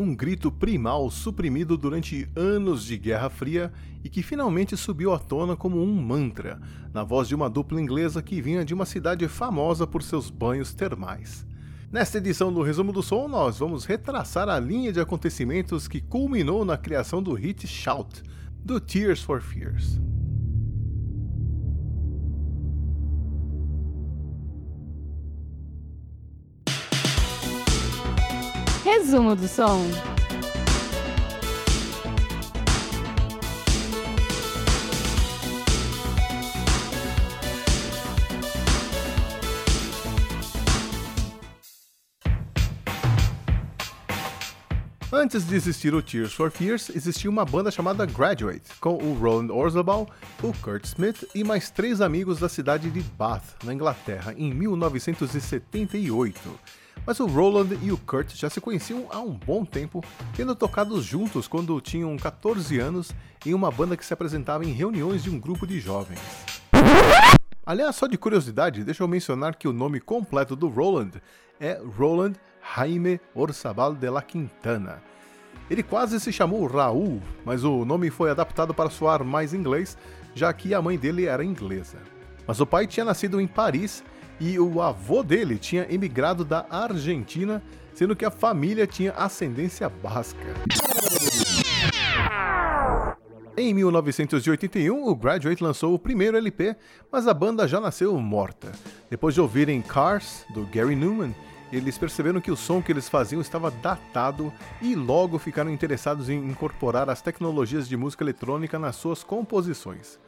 um grito primal suprimido durante anos de Guerra Fria e que finalmente subiu à tona como um mantra, na voz de uma dupla inglesa que vinha de uma cidade famosa por seus banhos termais. Nesta edição do Resumo do Som, nós vamos retraçar a linha de acontecimentos que culminou na criação do hit Shout, do Tears for Fears. Resumo do som. Antes de existir o Tears for Fears, existia uma banda chamada Graduate, com o Roland Orzabal, o Kurt Smith e mais três amigos da cidade de Bath, na Inglaterra, em 1978. Mas o Roland e o Kurt já se conheciam há um bom tempo, tendo tocado juntos quando tinham 14 anos em uma banda que se apresentava em reuniões de um grupo de jovens. Aliás, só de curiosidade, deixa eu mencionar que o nome completo do Roland é Roland Jaime Orzabal de la Quintana. Ele quase se chamou Raul, mas o nome foi adaptado para soar mais inglês, já que a mãe dele era inglesa. Mas o pai tinha nascido em Paris e o avô dele tinha emigrado da Argentina, sendo que a família tinha ascendência basca. Em 1981, o Graduate lançou o primeiro LP, mas a banda já nasceu morta. Depois de ouvirem Cars, do Gary Newman, eles perceberam que o som que eles faziam estava datado e logo ficaram interessados em incorporar as tecnologias de música eletrônica nas suas composições.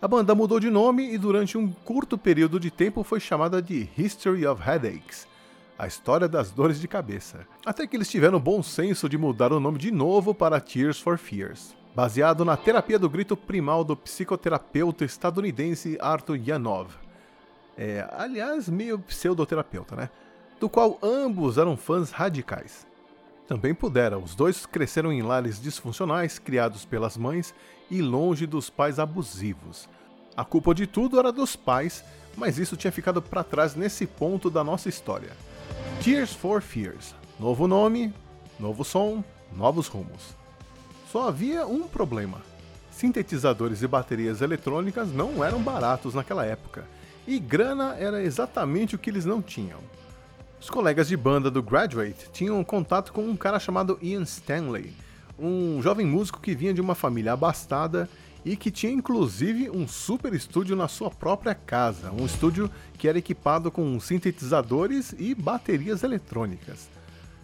A banda mudou de nome e durante um curto período de tempo foi chamada de History of Headaches, a história das dores de cabeça. Até que eles tiveram o bom senso de mudar o nome de novo para Tears for Fears, baseado na terapia do grito primal do psicoterapeuta estadunidense Arthur Yanov. É, aliás, meio pseudoterapeuta, né? do qual ambos eram fãs radicais. Também pudera, os dois cresceram em lares disfuncionais criados pelas mães e longe dos pais abusivos. A culpa de tudo era dos pais, mas isso tinha ficado para trás nesse ponto da nossa história. Tears for Fears. Novo nome, novo som, novos rumos. Só havia um problema. Sintetizadores e baterias eletrônicas não eram baratos naquela época, e grana era exatamente o que eles não tinham. Os colegas de banda do Graduate tinham contato com um cara chamado Ian Stanley, um jovem músico que vinha de uma família abastada e que tinha inclusive um super estúdio na sua própria casa, um estúdio que era equipado com sintetizadores e baterias eletrônicas.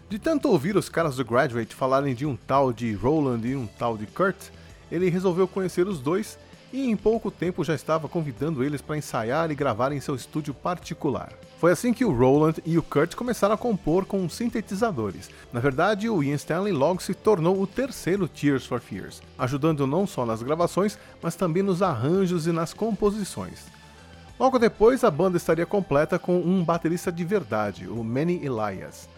De tanto ouvir os caras do Graduate falarem de um tal de Roland e um tal de Kurt, ele resolveu conhecer os dois e em pouco tempo já estava convidando eles para ensaiar e gravar em seu estúdio particular. Foi assim que o Roland e o Kurt começaram a compor com sintetizadores. Na verdade, o Ian Stanley logo se tornou o terceiro Tears for Fears, ajudando não só nas gravações, mas também nos arranjos e nas composições. Logo depois, a banda estaria completa com um baterista de verdade, o Manny Elias.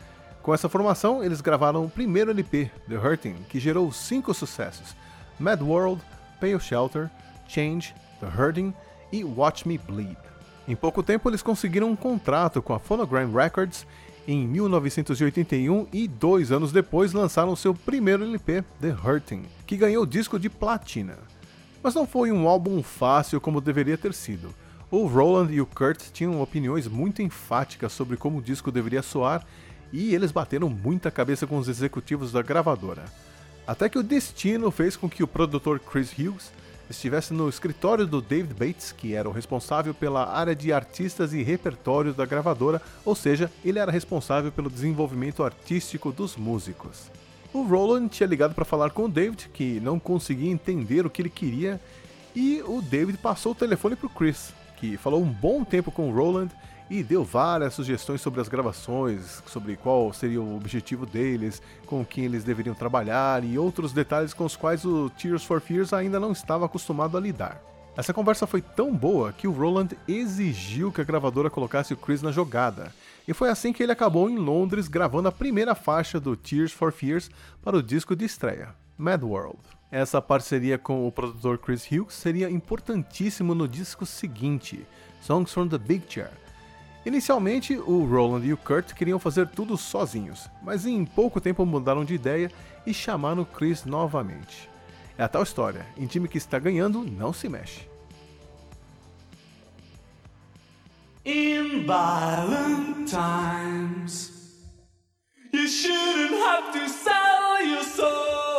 Com essa formação, eles gravaram o primeiro LP, The Hurting, que gerou cinco sucessos: Mad World, Pale Shelter, Change, The Hurting e Watch Me Bleed. Em pouco tempo, eles conseguiram um contrato com a Phonogram Records em 1981 e dois anos depois lançaram seu primeiro LP, The Hurting, que ganhou disco de platina. Mas não foi um álbum fácil como deveria ter sido. O Roland e o Kurt tinham opiniões muito enfáticas sobre como o disco deveria soar e eles bateram muita cabeça com os executivos da gravadora. Até que o destino fez com que o produtor Chris Hughes estivesse no escritório do David Bates, que era o responsável pela área de artistas e repertórios da gravadora, ou seja, ele era responsável pelo desenvolvimento artístico dos músicos. O Roland tinha ligado para falar com o David, que não conseguia entender o que ele queria, e o David passou o telefone para o Chris, que falou um bom tempo com o Roland e deu várias sugestões sobre as gravações, sobre qual seria o objetivo deles, com quem eles deveriam trabalhar e outros detalhes com os quais o Tears for Fears ainda não estava acostumado a lidar. Essa conversa foi tão boa que o Roland exigiu que a gravadora colocasse o Chris na jogada, e foi assim que ele acabou em Londres gravando a primeira faixa do Tears for Fears para o disco de estreia, Mad World. Essa parceria com o produtor Chris Hughes seria importantíssimo no disco seguinte, Songs from the Big Chair, Inicialmente, o Roland e o Kurt queriam fazer tudo sozinhos, mas em pouco tempo mudaram de ideia e chamaram Chris novamente. É a tal história: em time que está ganhando, não se mexe. In violent times, you shouldn't have to sell your soul.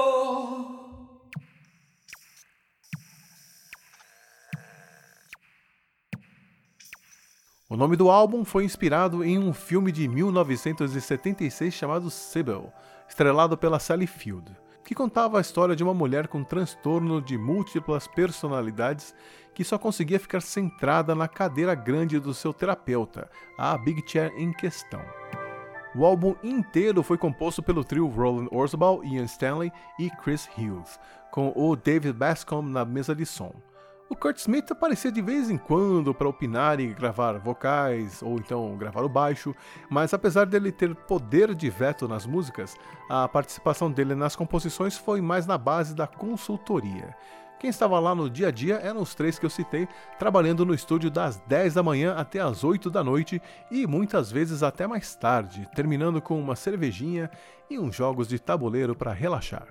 O nome do álbum foi inspirado em um filme de 1976 chamado Sybil, estrelado pela Sally Field, que contava a história de uma mulher com transtorno de múltiplas personalidades que só conseguia ficar centrada na cadeira grande do seu terapeuta, a Big Chair em questão. O álbum inteiro foi composto pelo trio Roland Orzabal, Ian Stanley e Chris Hughes, com o David Bascom na mesa de som. O Kurt Smith aparecia de vez em quando para opinar e gravar vocais, ou então gravar o baixo, mas apesar dele ter poder de veto nas músicas, a participação dele nas composições foi mais na base da consultoria. Quem estava lá no dia a dia eram os três que eu citei, trabalhando no estúdio das 10 da manhã até as 8 da noite e muitas vezes até mais tarde, terminando com uma cervejinha e uns jogos de tabuleiro para relaxar.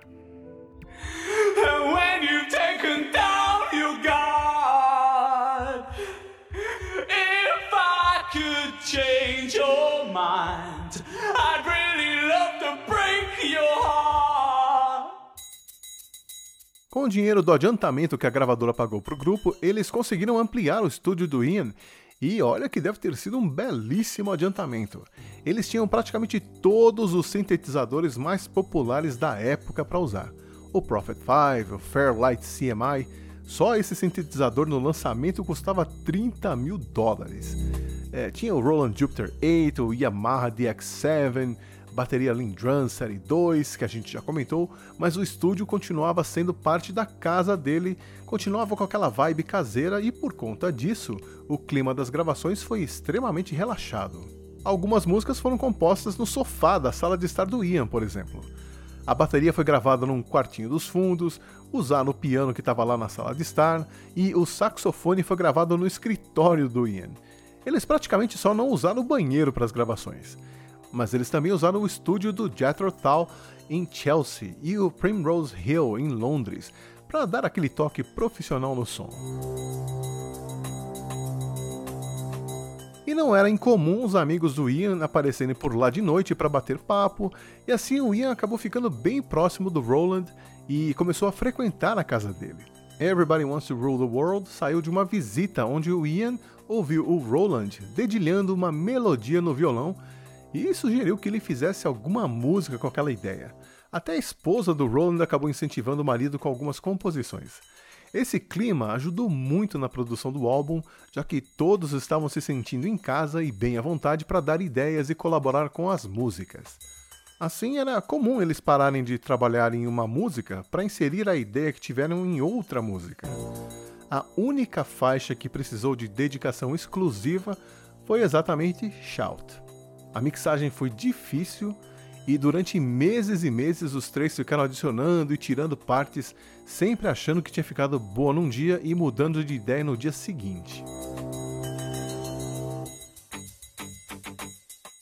Com o dinheiro do adiantamento que a gravadora pagou para o grupo, eles conseguiram ampliar o estúdio do Ian e olha que deve ter sido um belíssimo adiantamento. Eles tinham praticamente todos os sintetizadores mais populares da época para usar. O Prophet 5, o Fairlight CMI, só esse sintetizador no lançamento custava 30 mil dólares. É, tinha o Roland Jupiter 8, o Yamaha DX7, bateria Lindrum Série 2, que a gente já comentou, mas o estúdio continuava sendo parte da casa dele, continuava com aquela vibe caseira e por conta disso, o clima das gravações foi extremamente relaxado. Algumas músicas foram compostas no sofá da sala de estar do Ian, por exemplo. A bateria foi gravada num quartinho dos fundos, usado o piano que estava lá na sala de estar, e o saxofone foi gravado no escritório do Ian. Eles praticamente só não usaram o banheiro para as gravações, mas eles também usaram o estúdio do Jethro Tull em Chelsea e o Primrose Hill em Londres para dar aquele toque profissional no som. E não era incomum os amigos do Ian aparecerem por lá de noite para bater papo, e assim o Ian acabou ficando bem próximo do Roland e começou a frequentar a casa dele. Everybody Wants to Rule the World saiu de uma visita onde o Ian ouviu o Roland dedilhando uma melodia no violão e sugeriu que ele fizesse alguma música com aquela ideia. Até a esposa do Roland acabou incentivando o marido com algumas composições. Esse clima ajudou muito na produção do álbum, já que todos estavam se sentindo em casa e bem à vontade para dar ideias e colaborar com as músicas. Assim, era comum eles pararem de trabalhar em uma música para inserir a ideia que tiveram em outra música. A única faixa que precisou de dedicação exclusiva foi exatamente Shout. A mixagem foi difícil e durante meses e meses os três ficaram adicionando e tirando partes, sempre achando que tinha ficado boa num dia e mudando de ideia no dia seguinte.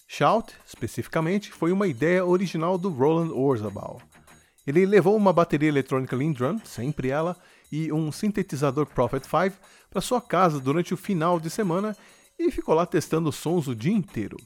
Shout, especificamente, foi uma ideia original do Roland Orzabal. Ele levou uma bateria eletrônica Lindrum, sempre ela, e um sintetizador Prophet 5 para sua casa durante o final de semana e ficou lá testando sons o dia inteiro.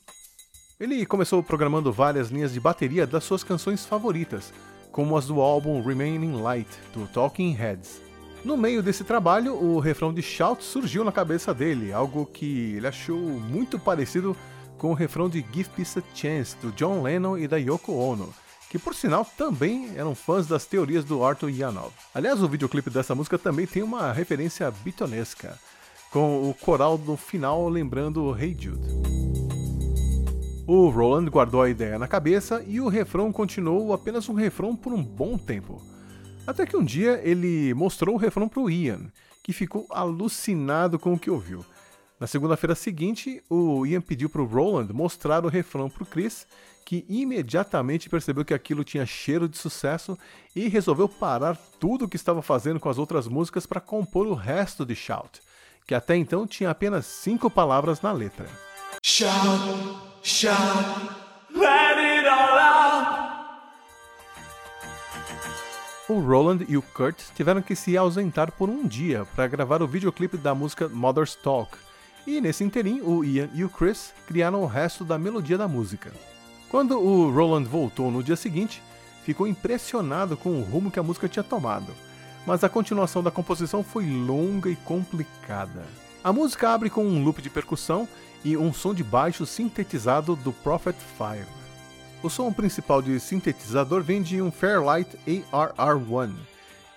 Ele começou programando várias linhas de bateria das suas canções favoritas, como as do álbum Remaining Light, do Talking Heads. No meio desse trabalho, o refrão de Shout surgiu na cabeça dele, algo que ele achou muito parecido com o refrão de Give Peace a Chance, do John Lennon e da Yoko Ono, que por sinal também eram fãs das teorias do Arthur Yanov. Aliás, o videoclipe dessa música também tem uma referência bitonesca, com o coral no final lembrando Hey Jude. O Roland guardou a ideia na cabeça e o refrão continuou apenas um refrão por um bom tempo. Até que um dia ele mostrou o refrão para o Ian, que ficou alucinado com o que ouviu. Na segunda-feira seguinte, o Ian pediu para o Roland mostrar o refrão para o Chris, que imediatamente percebeu que aquilo tinha cheiro de sucesso e resolveu parar tudo o que estava fazendo com as outras músicas para compor o resto de Shout, que até então tinha apenas cinco palavras na letra. Shout, shout, let it all out. O Roland e o Kurt tiveram que se ausentar por um dia para gravar o videoclipe da música Mother's Talk, e nesse interim o Ian e o Chris criaram o resto da melodia da música. Quando o Roland voltou no dia seguinte, ficou impressionado com o rumo que a música tinha tomado, mas a continuação da composição foi longa e complicada. A música abre com um loop de percussão e um som de baixo sintetizado do Prophet Fire. O som principal de sintetizador vem de um Fairlight ARR1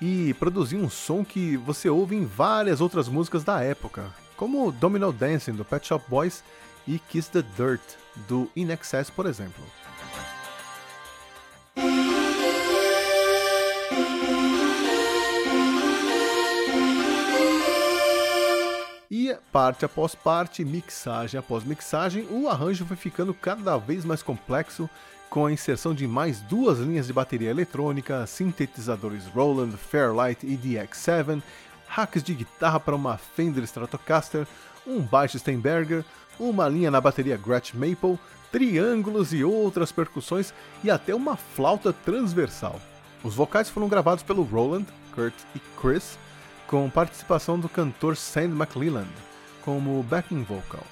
e produziu um som que você ouve em várias outras músicas da época, como Domino Dancing do Pet Shop Boys e Kiss the Dirt do In Excess, por exemplo. Parte após parte, mixagem após mixagem, o arranjo foi ficando cada vez mais complexo, com a inserção de mais duas linhas de bateria eletrônica, sintetizadores Roland, Fairlight e DX7, hacks de guitarra para uma Fender Stratocaster, um baixo Steinberger, uma linha na bateria Gretsch Maple, triângulos e outras percussões e até uma flauta transversal. Os vocais foram gravados pelo Roland, Kurt e Chris, com participação do cantor Sandy McLelland como backing vocal.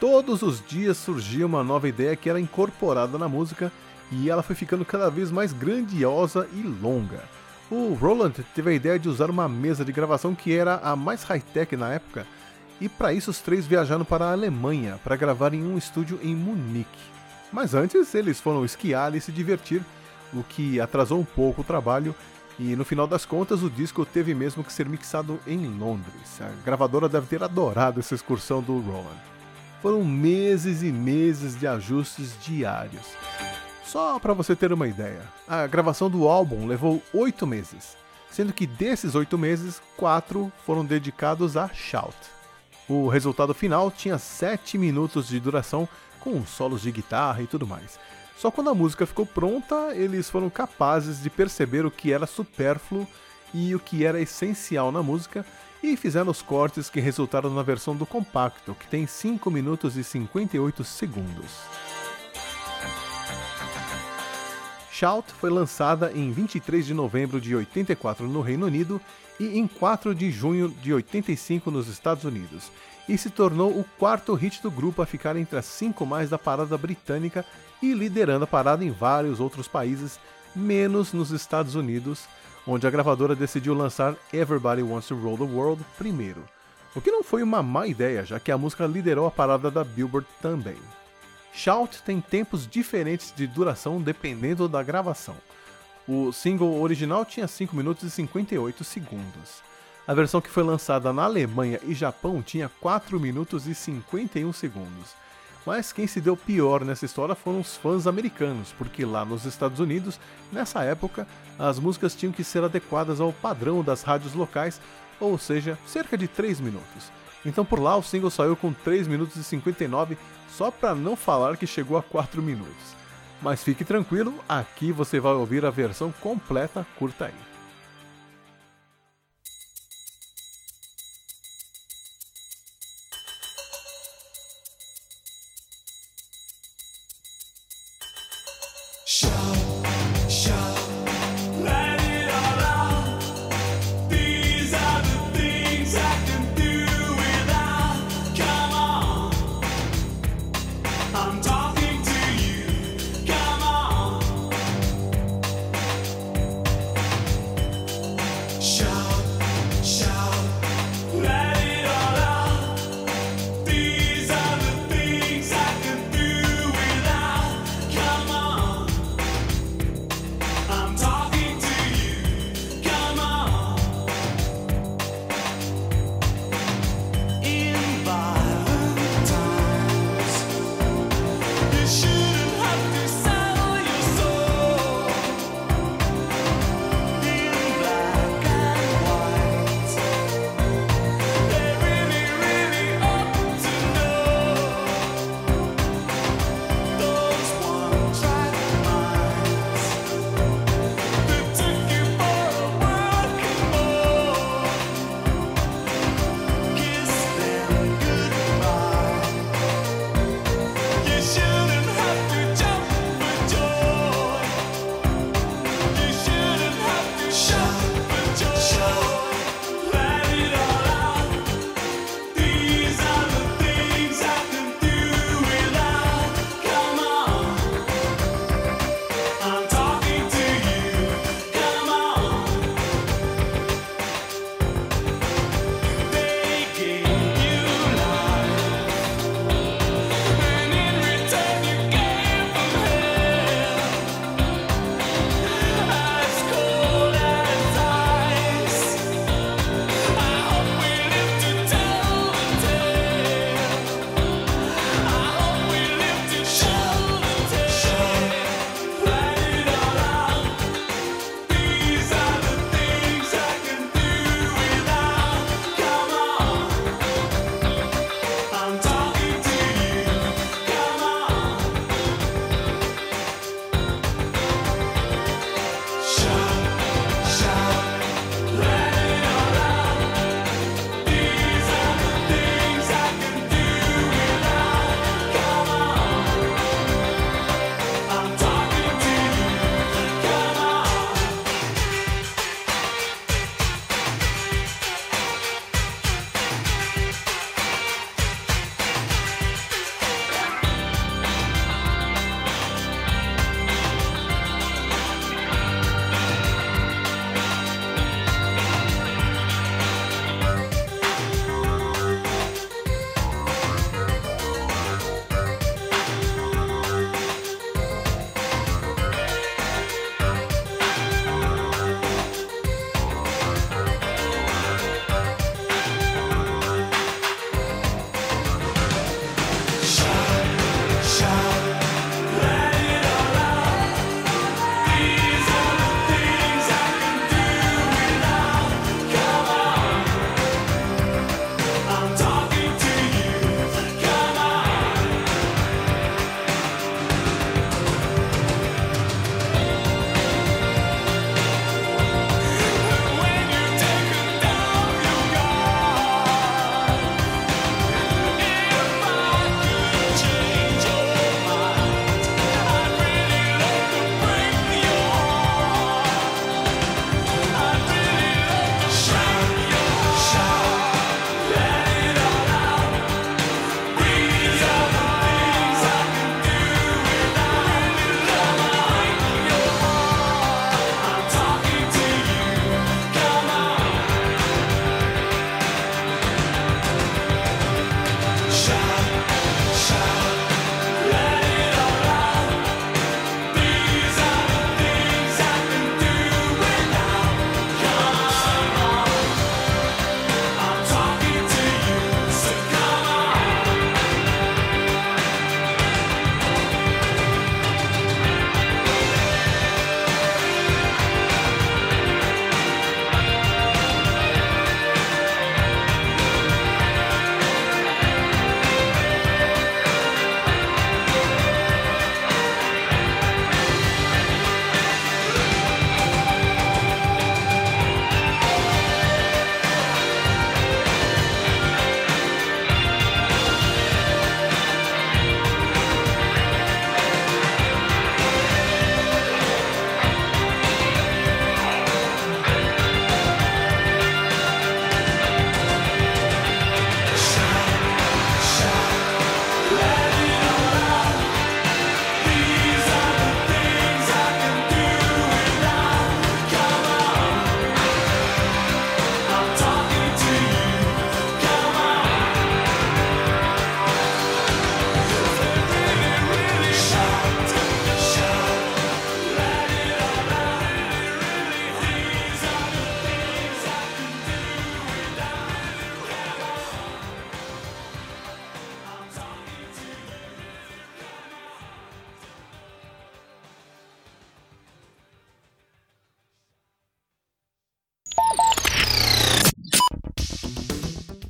Todos os dias surgia uma nova ideia que era incorporada na música e ela foi ficando cada vez mais grandiosa e longa. O Roland teve a ideia de usar uma mesa de gravação que era a mais high-tech na época, e para isso os três viajaram para a Alemanha para gravar em um estúdio em Munique. Mas antes eles foram esquiar e se divertir, o que atrasou um pouco o trabalho e no final das contas, o disco teve mesmo que ser mixado em Londres. A gravadora deve ter adorado essa excursão do Roland. Foram meses e meses de ajustes diários. Só para você ter uma ideia, a gravação do álbum levou oito meses, sendo que desses oito meses, quatro foram dedicados a Shout. O resultado final tinha sete minutos de duração, com solos de guitarra e tudo mais. Só quando a música ficou pronta, eles foram capazes de perceber o que era supérfluo e o que era essencial na música e fizeram os cortes que resultaram na versão do compacto, que tem 5 minutos e 58 segundos. Shout foi lançada em 23 de novembro de 84 no Reino Unido e em 4 de junho de 85 nos Estados Unidos, e se tornou o quarto hit do grupo a ficar entre as cinco mais da parada britânica e liderando a parada em vários outros países, menos nos Estados Unidos, onde a gravadora decidiu lançar Everybody Wants to Roll the World primeiro. O que não foi uma má ideia, já que a música liderou a parada da Billboard também. Shout tem tempos diferentes de duração dependendo da gravação. O single original tinha 5 minutos e 58 segundos. A versão que foi lançada na Alemanha e Japão tinha 4 minutos e 51 segundos. Mas quem se deu pior nessa história foram os fãs americanos, porque lá nos Estados Unidos, nessa época, as músicas tinham que ser adequadas ao padrão das rádios locais, ou seja, cerca de 3 minutos. Então por lá o single saiu com 3 minutos e 59, só para não falar que chegou a 4 minutos. Mas fique tranquilo, aqui você vai ouvir a versão completa, curta aí.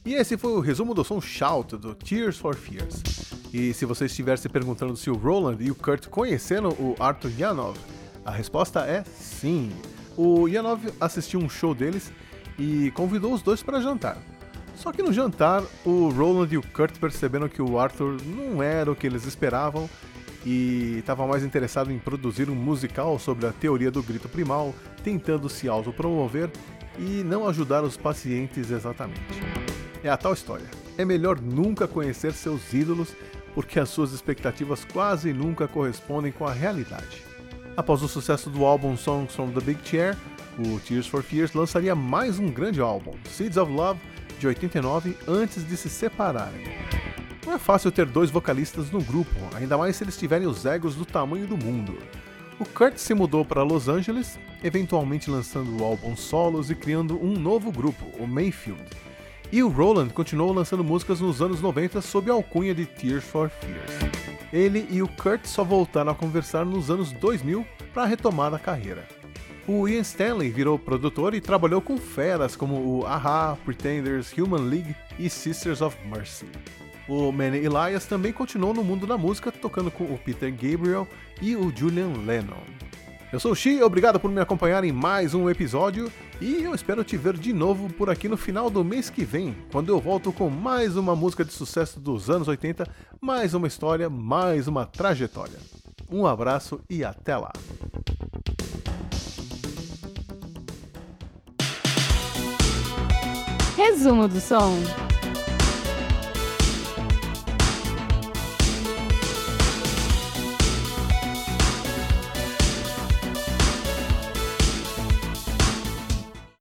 E esse foi o resumo do som Shout do Tears for Fears. E se você estiver se perguntando se o Roland e o Kurt conheceram o Arthur Yanov, a resposta é sim. O Yanov assistiu um show deles e convidou os dois para jantar. Só que no jantar, o Roland e o Kurt perceberam que o Arthur não era o que eles esperavam e estava mais interessado em produzir um musical sobre a teoria do grito primal, tentando se autopromover e não ajudar os pacientes exatamente. É a tal história. É melhor nunca conhecer seus ídolos porque as suas expectativas quase nunca correspondem com a realidade. Após o sucesso do álbum Songs from the Big Chair, o Tears for Fears lançaria mais um grande álbum, Seeds of Love, de 89, antes de se separarem. Não é fácil ter dois vocalistas no grupo, ainda mais se eles tiverem os egos do tamanho do mundo. O Kurt se mudou para Los Angeles, eventualmente lançando o álbum solos e criando um novo grupo, o Mayfield. E o Roland continuou lançando músicas nos anos 90 sob a alcunha de Tears for Fears. Ele e o Kurt só voltaram a conversar nos anos 2000 para retomar a carreira. O Ian Stanley virou produtor e trabalhou com feras como o Aha, Pretenders, Human League e Sisters of Mercy. O Manny Elias também continuou no mundo da música, tocando com o Peter Gabriel e o Julian Lennon. Eu sou o Xi, obrigado por me acompanhar em mais um episódio e eu espero te ver de novo por aqui no final do mês que vem, quando eu volto com mais uma música de sucesso dos anos 80, mais uma história, mais uma trajetória. Um abraço e até lá! Resumo do som.